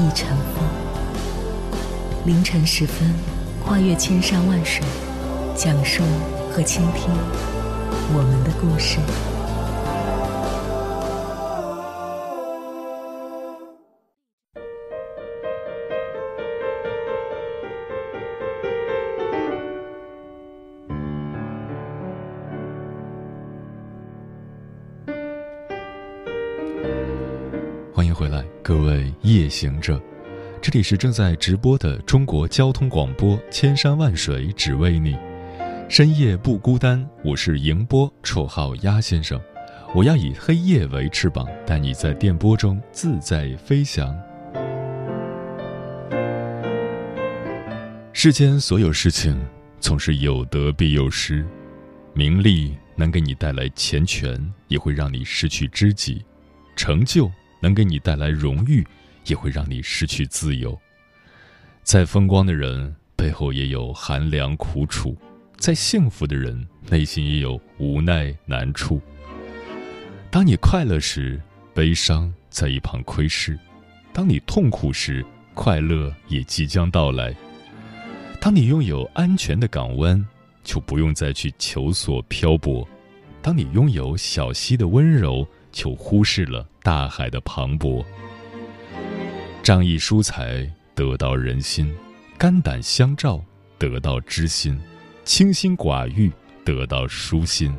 一尘风，凌晨时分，跨越千山万水，讲述和倾听我们的故事。欢迎回来各位夜行者，这里是正在直播的中国交通广播，千山万水只为你，深夜不孤单。我是迎波，绰号鸭先生。我要以黑夜为翅膀，带你在电波中自在飞翔。世间所有事情总是有得必有失，名利能给你带来钱权，也会让你失去知己；成就。能给你带来荣誉，也会让你失去自由。再风光的人背后也有寒凉苦楚，再幸福的人内心也有无奈难处。当你快乐时，悲伤在一旁窥视；当你痛苦时，快乐也即将到来。当你拥有安全的港湾，就不用再去求索漂泊；当你拥有小溪的温柔，就忽视了大海的磅礴。仗义疏财得到人心，肝胆相照得到知心，清心寡欲得到舒心。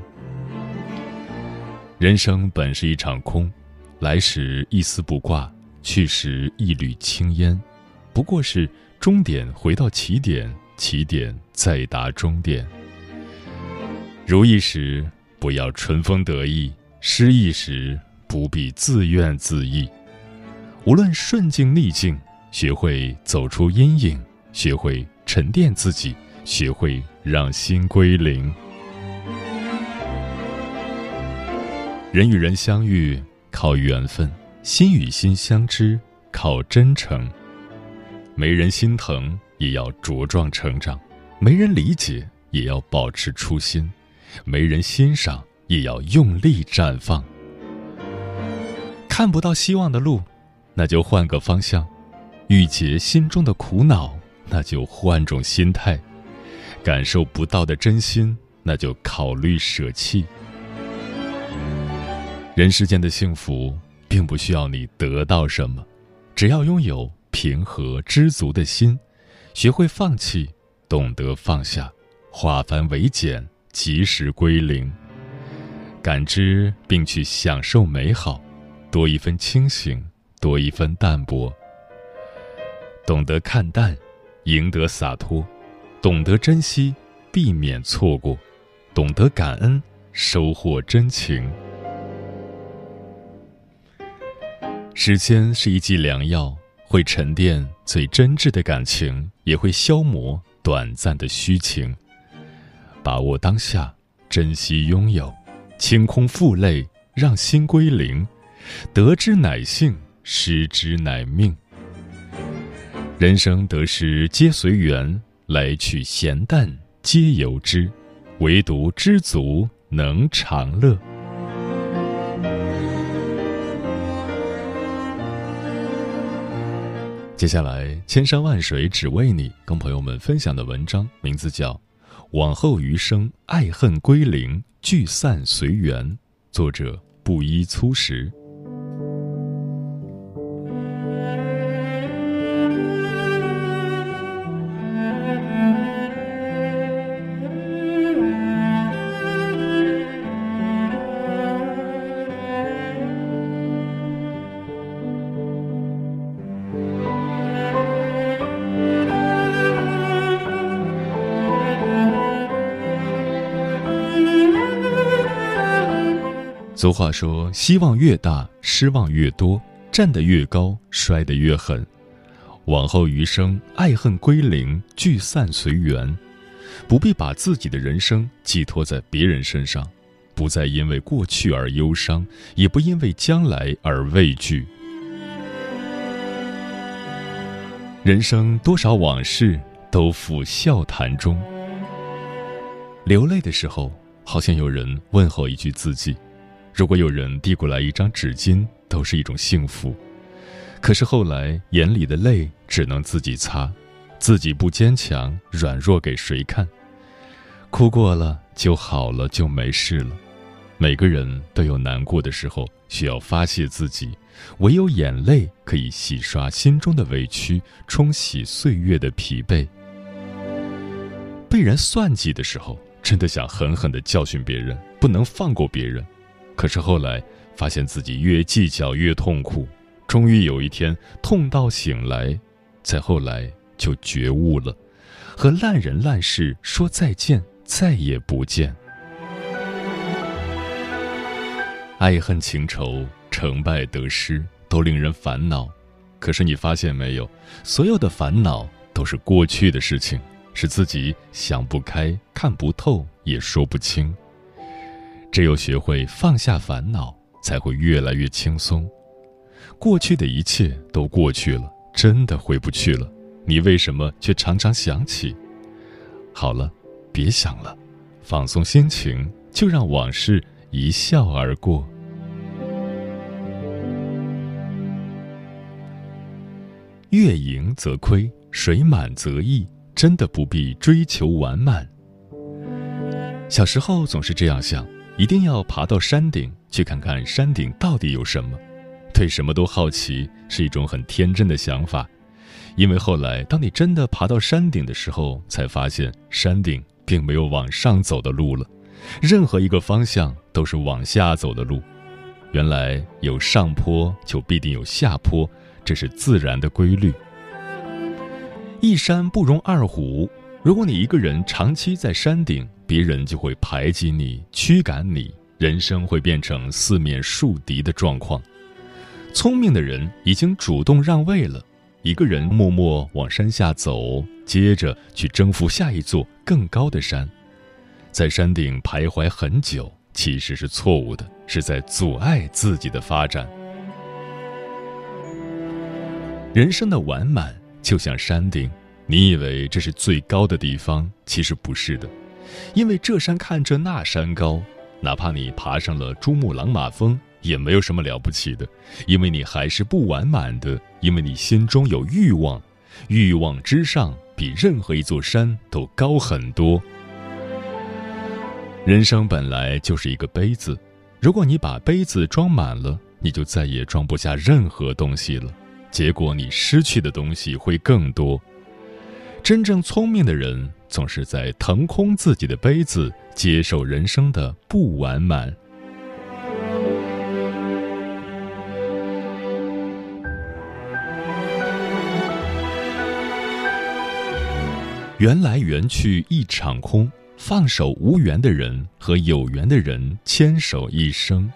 人生本是一场空，来时一丝不挂，去时一缕青烟，不过是终点回到起点，起点再达终点。如意时不要春风得意。失意时不必自怨自艾，无论顺境逆境，学会走出阴影，学会沉淀自己，学会让心归零。人与人相遇靠缘分，心与心相知靠真诚。没人心疼也要茁壮成长，没人理解也要保持初心，没人欣赏。也要用力绽放。看不到希望的路，那就换个方向；郁结心中的苦恼，那就换种心态；感受不到的真心，那就考虑舍弃。人世间的幸福，并不需要你得到什么，只要拥有平和知足的心，学会放弃，懂得放下，化繁为简，及时归零。感知并去享受美好，多一分清醒，多一分淡泊。懂得看淡，赢得洒脱；懂得珍惜，避免错过；懂得感恩，收获真情。时间是一剂良药，会沉淀最真挚的感情，也会消磨短暂的虚情。把握当下，珍惜拥有。清空负累，让心归零，得之乃幸，失之乃命。人生得失皆随缘，来去闲淡皆由之，唯独知足能长乐。接下来，千山万水只为你，跟朋友们分享的文章名字叫《往后余生，爱恨归零》。聚散随缘，作者布衣粗食。俗话说：“希望越大，失望越多；站得越高，摔得越狠。”往后余生，爱恨归零，聚散随缘，不必把自己的人生寄托在别人身上，不再因为过去而忧伤，也不因为将来而畏惧。人生多少往事都付笑谈中。流泪的时候，好像有人问候一句自己；如果有人递过来一张纸巾，都是一种幸福。可是后来，眼里的泪只能自己擦，自己不坚强，软弱给谁看？哭过了就好了，就没事了。每个人都有难过的时候，需要发泄自己，唯有眼泪可以洗刷心中的委屈，冲洗岁月的疲惫。被人算计的时候，真的想狠狠地教训别人，不能放过别人。可是后来发现自己越计较越痛苦。终于有一天，痛到醒来，再后来就觉悟了，和烂人烂事说再见，再也不见。爱恨情仇、成败得失都令人烦恼，可是你发现没有，所有的烦恼都是过去的事情，是自己想不开、看不透、也说不清。只有学会放下烦恼，才会越来越轻松。过去的一切都过去了，真的回不去了。你为什么却常常想起？好了，别想了，放松心情，就让往事一笑而过。月盈则亏，水满则溢，真的不必追求完满。小时候总是这样想，一定要爬到山顶去看看山顶到底有什么。对什么都好奇是一种很天真的想法，因为后来当你真的爬到山顶的时候，才发现山顶并没有往上走的路了，任何一个方向都是往下走的路。原来有上坡就必定有下坡，这是自然的规律。一山不容二虎，如果你一个人长期在山顶，别人就会排挤你、驱赶你，人生会变成四面树敌的状况。聪明的人已经主动让位了，一个人默默往山下走，接着去征服下一座更高的山，在山顶徘徊很久，其实是错误的，是在阻碍自己的发展。人生的完满就像山顶，你以为这是最高的地方，其实不是的，因为这山看着那山高，哪怕你爬上了珠穆朗玛峰。也没有什么了不起的，因为你还是不完满的，因为你心中有欲望，欲望之上比任何一座山都高很多。人生本来就是一个杯子，如果你把杯子装满了，你就再也装不下任何东西了，结果你失去的东西会更多。真正聪明的人总是在腾空自己的杯子，接受人生的不完满。缘来缘去一场空，放手无缘的人和有缘的人牵手一生。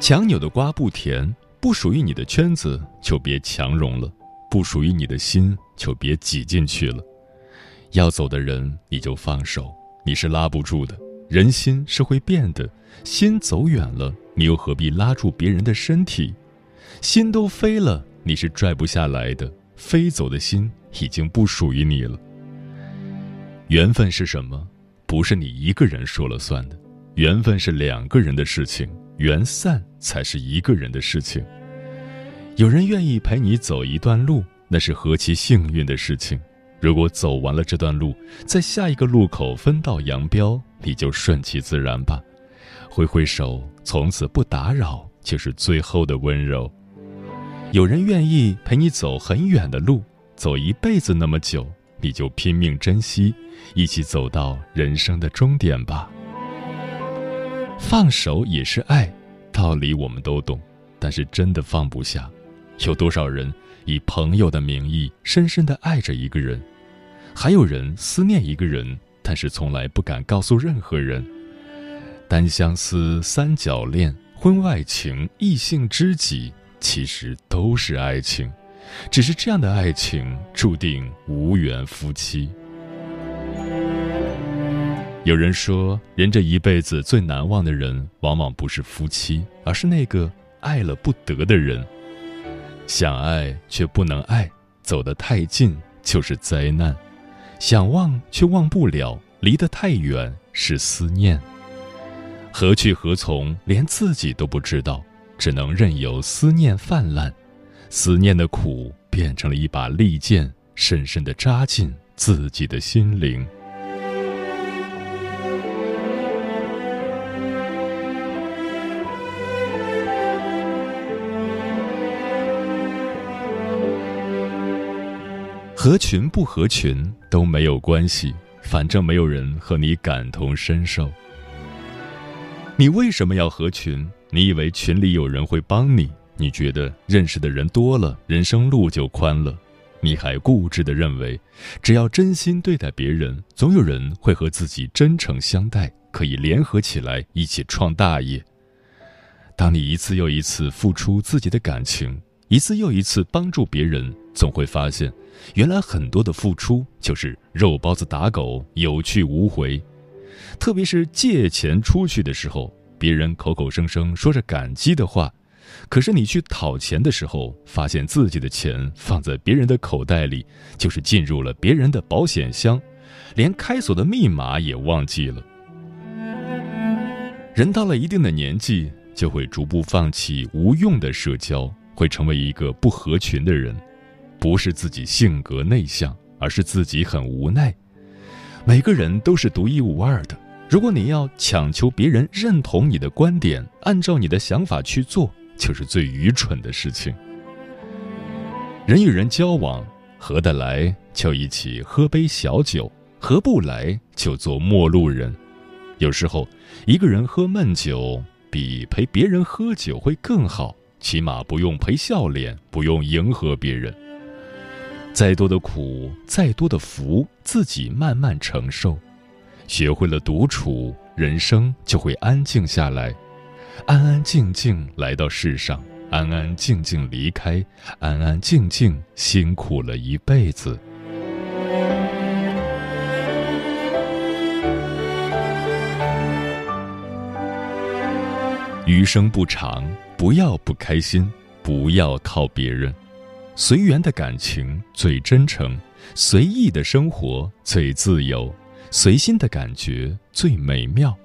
强扭的瓜不甜，不属于你的圈子就别强融了，不属于你的心就别挤进去了。要走的人你就放手，你是拉不住的。人心是会变的，心走远了，你又何必拉住别人的身体？心都飞了，你是拽不下来的。飞走的心。已经不属于你了。缘分是什么？不是你一个人说了算的。缘分是两个人的事情，缘散才是一个人的事情。有人愿意陪你走一段路，那是何其幸运的事情。如果走完了这段路，在下一个路口分道扬镳，你就顺其自然吧，挥挥手，从此不打扰，就是最后的温柔。有人愿意陪你走很远的路。走一辈子那么久，你就拼命珍惜，一起走到人生的终点吧。放手也是爱，道理我们都懂，但是真的放不下。有多少人以朋友的名义深深的爱着一个人，还有人思念一个人，但是从来不敢告诉任何人。单相思、三角恋、婚外情、异性知己，其实都是爱情。只是这样的爱情注定无缘夫妻。有人说，人这一辈子最难忘的人，往往不是夫妻，而是那个爱了不得的人。想爱却不能爱，走得太近就是灾难；想忘却忘不了，离得太远是思念。何去何从，连自己都不知道，只能任由思念泛滥。思念的苦变成了一把利剑，深深地扎进自己的心灵。合群不合群都没有关系，反正没有人和你感同身受。你为什么要合群？你以为群里有人会帮你？你觉得认识的人多了，人生路就宽了？你还固执的认为，只要真心对待别人，总有人会和自己真诚相待，可以联合起来一起创大业。当你一次又一次付出自己的感情，一次又一次帮助别人，总会发现。原来很多的付出就是肉包子打狗，有去无回。特别是借钱出去的时候，别人口口声声说着感激的话，可是你去讨钱的时候，发现自己的钱放在别人的口袋里，就是进入了别人的保险箱，连开锁的密码也忘记了。人到了一定的年纪，就会逐步放弃无用的社交，会成为一个不合群的人。不是自己性格内向，而是自己很无奈。每个人都是独一无二的，如果你要强求别人认同你的观点，按照你的想法去做，就是最愚蠢的事情。人与人交往，合得来就一起喝杯小酒，合不来就做陌路人。有时候，一个人喝闷酒比陪别人喝酒会更好，起码不用陪笑脸，不用迎合别人。再多的苦，再多的福，自己慢慢承受。学会了独处，人生就会安静下来，安安静静来到世上，安安静静离开，安安静静辛苦了一辈子。余生不长，不要不开心，不要靠别人。随缘的感情最真诚，随意的生活最自由，随心的感觉最美妙。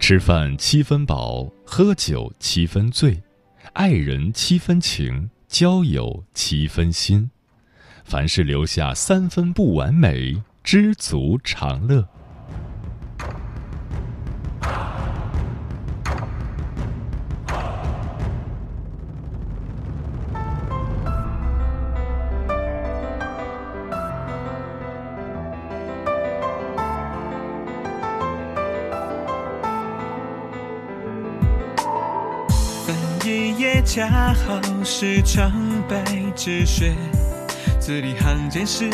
吃饭七分饱，喝酒七分醉，爱人七分情，交友七分心。凡事留下三分不完美，知足常乐。是长白之雪，字里行间是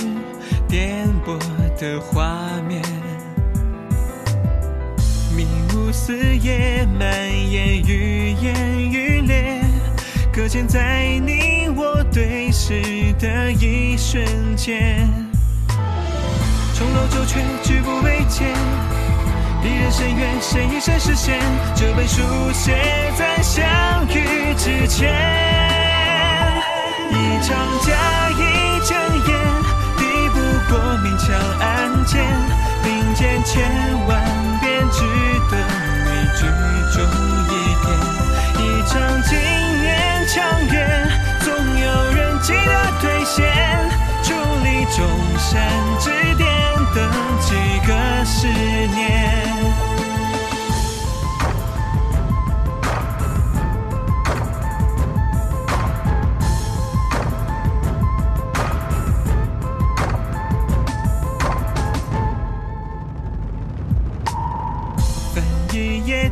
颠簸的画面，迷雾四野蔓延，愈演愈烈，搁浅在你我对视的一瞬间，重楼旧却举步维艰。离人深渊，谁一生实现？这本书写在相遇之前。一场假，一睁眼，抵不过明枪暗箭。并肩千万遍，值得你居中一点。一场经年长远，总有人记得兑现。伫立众山之巅，等几个十年。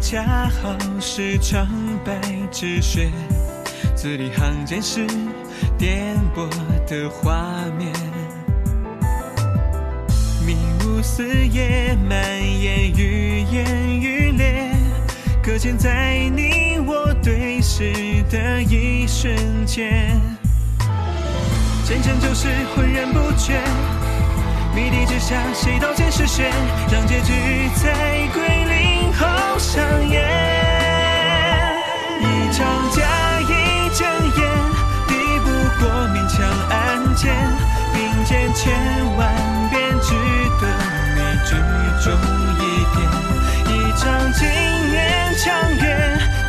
恰好是长白之雪，字里行间是颠簸的画面，迷雾四野蔓延，愈演愈烈，搁浅在你我对视的一瞬间，真正就是浑然不觉。谜底之下，谁道歉实现？让结局在归零上演。一场假一睁眼，抵不过勉强案件。并肩千万遍，只等你剧中一点。一场经年长远，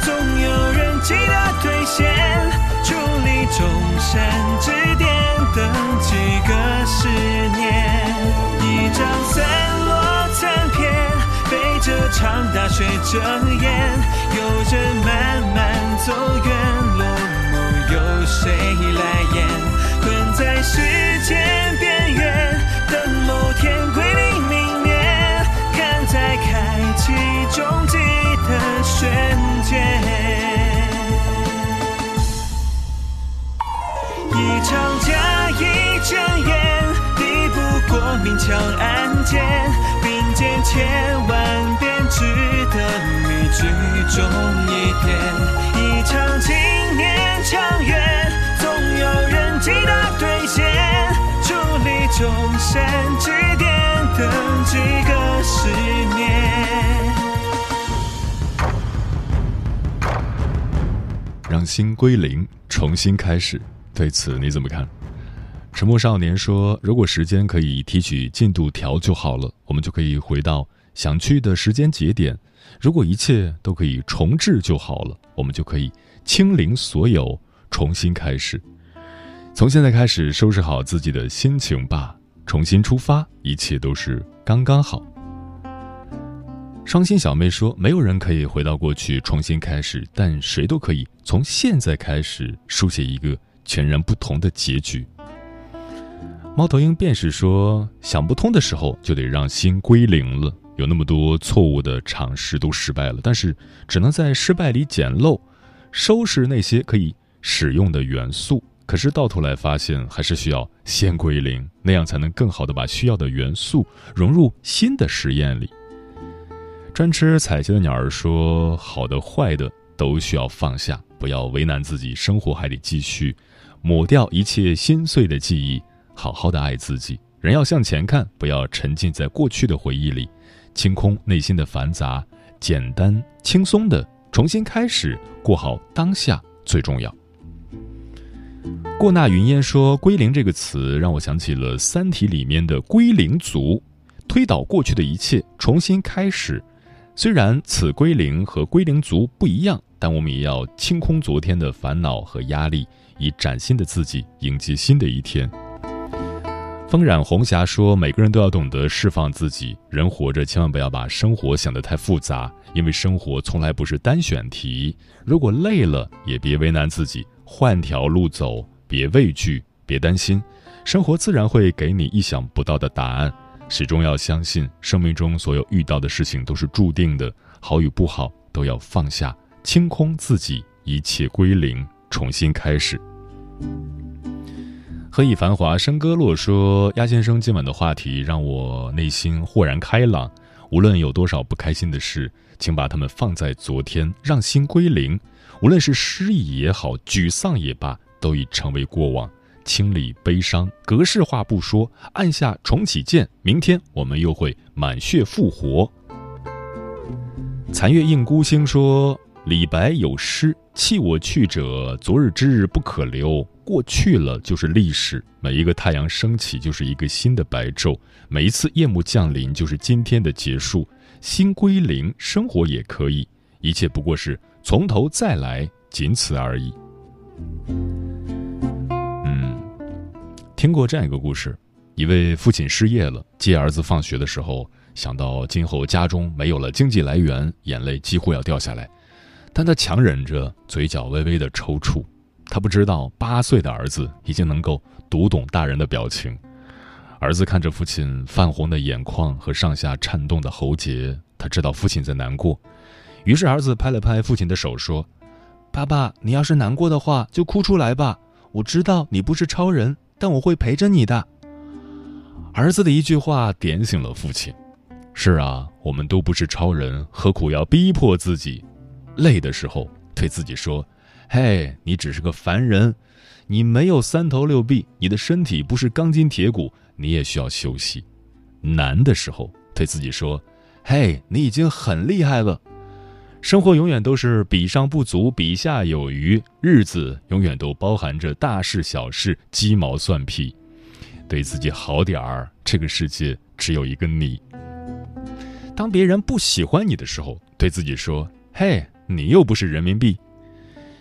总有人记得兑现。伫立众山之巅，等被这场大雪遮眼。有人慢慢走远，落幕由谁来演？困在时间边缘，等某天归零明灭，看在开启终极的瞬间。一场假一睁眼，抵不过明枪暗箭。并肩千万遍，值得你剧中一点。一场经年长远，总有人记得兑现。伫立终身指点，等几个十年。让心归零，重新开始。对此你怎么看？沉默少年说：“如果时间可以提取进度条就好了，我们就可以回到想去的时间节点；如果一切都可以重置就好了，我们就可以清零所有，重新开始。从现在开始，收拾好自己的心情吧，重新出发，一切都是刚刚好。”双心小妹说：“没有人可以回到过去重新开始，但谁都可以从现在开始书写一个。”全然不同的结局。猫头鹰便是说，想不通的时候就得让心归零了。有那么多错误的尝试都失败了，但是只能在失败里捡漏，收拾那些可以使用的元素。可是到头来发现，还是需要先归零，那样才能更好的把需要的元素融入新的实验里。专吃彩旗的鸟儿说：“好的、坏的都需要放下，不要为难自己，生活还得继续。”抹掉一切心碎的记忆，好好的爱自己。人要向前看，不要沉浸在过去的回忆里，清空内心的繁杂，简单轻松的重新开始，过好当下最重要。过那云烟说：“归零”这个词让我想起了《三体》里面的归零族，推倒过去的一切，重新开始。虽然此归零和归零族不一样，但我们也要清空昨天的烦恼和压力。以崭新的自己迎接新的一天。风染红霞说：“每个人都要懂得释放自己。人活着，千万不要把生活想得太复杂，因为生活从来不是单选题。如果累了，也别为难自己，换条路走。别畏惧，别担心，生活自然会给你意想不到的答案。始终要相信，生命中所有遇到的事情都是注定的，好与不好都要放下，清空自己，一切归零。”重新开始。何以繁华笙歌落说：“鸭先生今晚的话题让我内心豁然开朗。无论有多少不开心的事，请把它们放在昨天，让心归零。无论是失意也好，沮丧也罢，都已成为过往。清理悲伤，格式化不说，按下重启键，明天我们又会满血复活。”残月映孤星说。李白有诗：“弃我去者，昨日之日不可留。过去了就是历史。每一个太阳升起，就是一个新的白昼；每一次夜幕降临，就是今天的结束。心归零，生活也可以，一切不过是从头再来，仅此而已。”嗯，听过这样一个故事：一位父亲失业了，接儿子放学的时候，想到今后家中没有了经济来源，眼泪几乎要掉下来。但他强忍着，嘴角微微的抽搐。他不知道，八岁的儿子已经能够读懂大人的表情。儿子看着父亲泛红的眼眶和上下颤动的喉结，他知道父亲在难过。于是，儿子拍了拍父亲的手，说：“爸爸，你要是难过的话，就哭出来吧。我知道你不是超人，但我会陪着你的。”儿子的一句话点醒了父亲：“是啊，我们都不是超人，何苦要逼迫自己？”累的时候，对自己说：“嘿，你只是个凡人，你没有三头六臂，你的身体不是钢筋铁骨，你也需要休息。难的时候，对自己说：“嘿，你已经很厉害了。”生活永远都是比上不足，比下有余，日子永远都包含着大事小事、鸡毛蒜皮。对自己好点儿，这个世界只有一个你。当别人不喜欢你的时候，对自己说：“嘿，你又不是人民币。”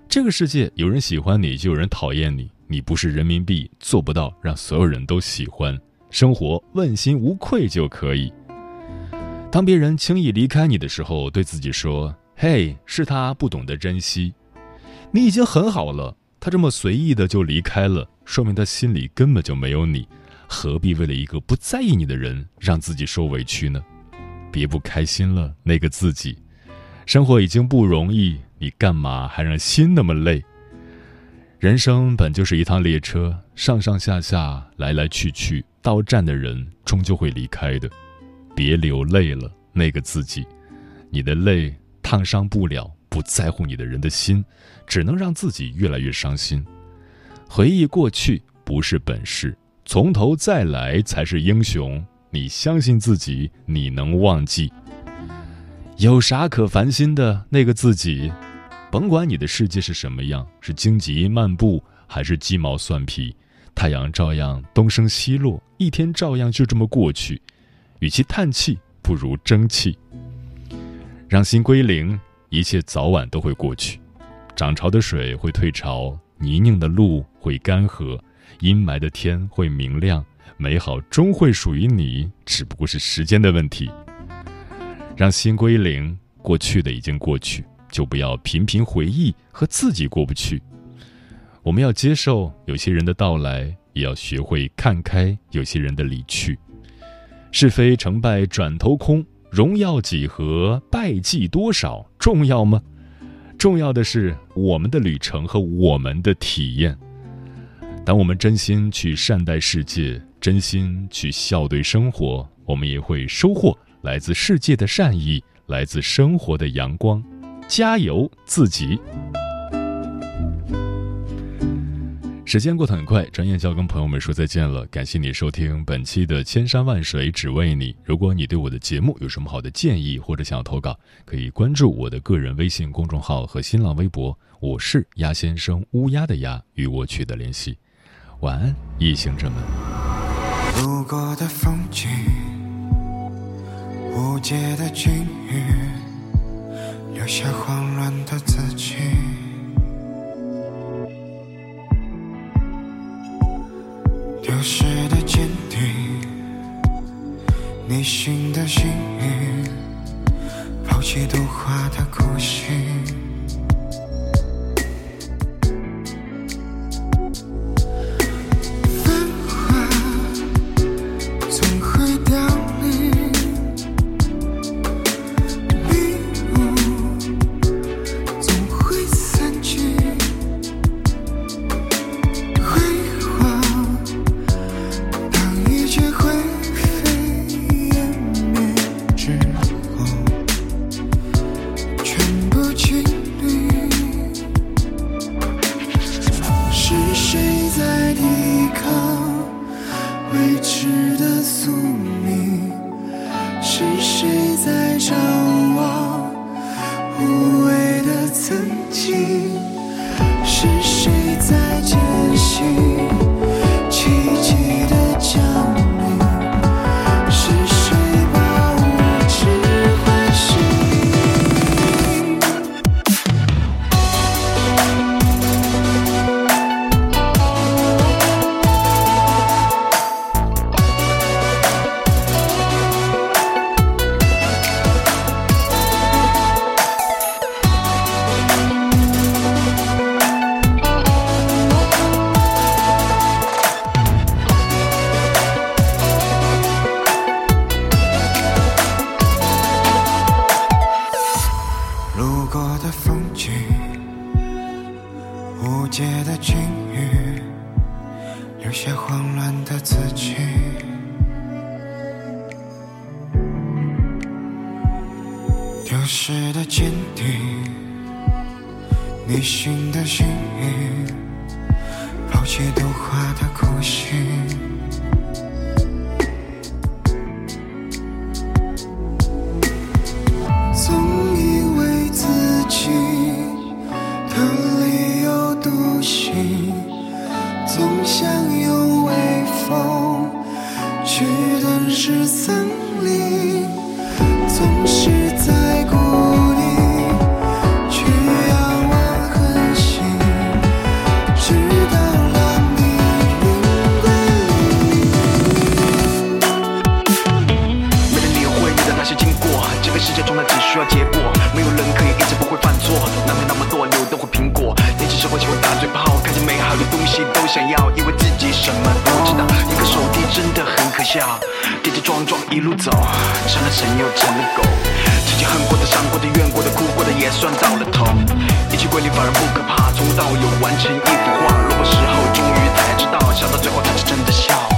这个世界有人喜欢你，就有人讨厌你。你不是人民币，做不到让所有人都喜欢。生活问心无愧就可以。当别人轻易离开你的时候，对自己说：“嘿，是他不懂得珍惜。你已经很好了，他这么随意的就离开了，说明他心里根本就没有你。何必为了一个不在意你的人，让自己受委屈呢？别不开心了，那个自己。生活已经不容易，你干嘛还让心那么累？人生本就是一趟列车，上上下下，来来去去。”到站的人终究会离开的，别流泪了，那个自己，你的泪烫伤不了不在乎你的人的心，只能让自己越来越伤心。回忆过去不是本事，从头再来才是英雄。你相信自己，你能忘记？有啥可烦心的？那个自己，甭管你的世界是什么样，是荆棘漫步还是鸡毛蒜皮。太阳照样东升西落，一天照样就这么过去。与其叹气，不如争气。让心归零，一切早晚都会过去。涨潮的水会退潮，泥泞的路会干涸，阴霾的天会明亮。美好终会属于你，只不过是时间的问题。让心归零，过去的已经过去，就不要频频回忆和自己过不去。我们要接受有些人的到来，也要学会看开有些人的离去。是非成败转头空，荣耀几何，败绩多少，重要吗？重要的是我们的旅程和我们的体验。当我们真心去善待世界，真心去笑对生活，我们也会收获来自世界的善意，来自生活的阳光。加油，自己！时间过得很快，转眼就要跟朋友们说再见了。感谢你收听本期的《千山万水只为你》。如果你对我的节目有什么好的建议，或者想要投稿，可以关注我的个人微信公众号和新浪微博，我是鸭先生，乌鸦的鸭，与我取得联系。晚安，异行者们。路过的风景，无解的境遇，留下慌乱的自己。丢失的坚定，逆行的幸运，抛弃度化的苦心。解的境遇，留下慌乱的自己。丢失的坚定，逆行的幸运，抛弃度化的苦心。要结果，没有人可以一直不会犯错，难免那么多，牛都会苹果。年轻时候喜欢打嘴炮，看见美好的东西都想要，以为自己什么都知道。一个手机真的很可笑，跌跌撞撞一路走，成了神又成了狗。曾经恨过的、伤过的、怨过的、哭过的，也算到了头。一切归零反而不可怕，从无到有完成一幅画。落魄时候终于才知道，笑到最后才是真的笑。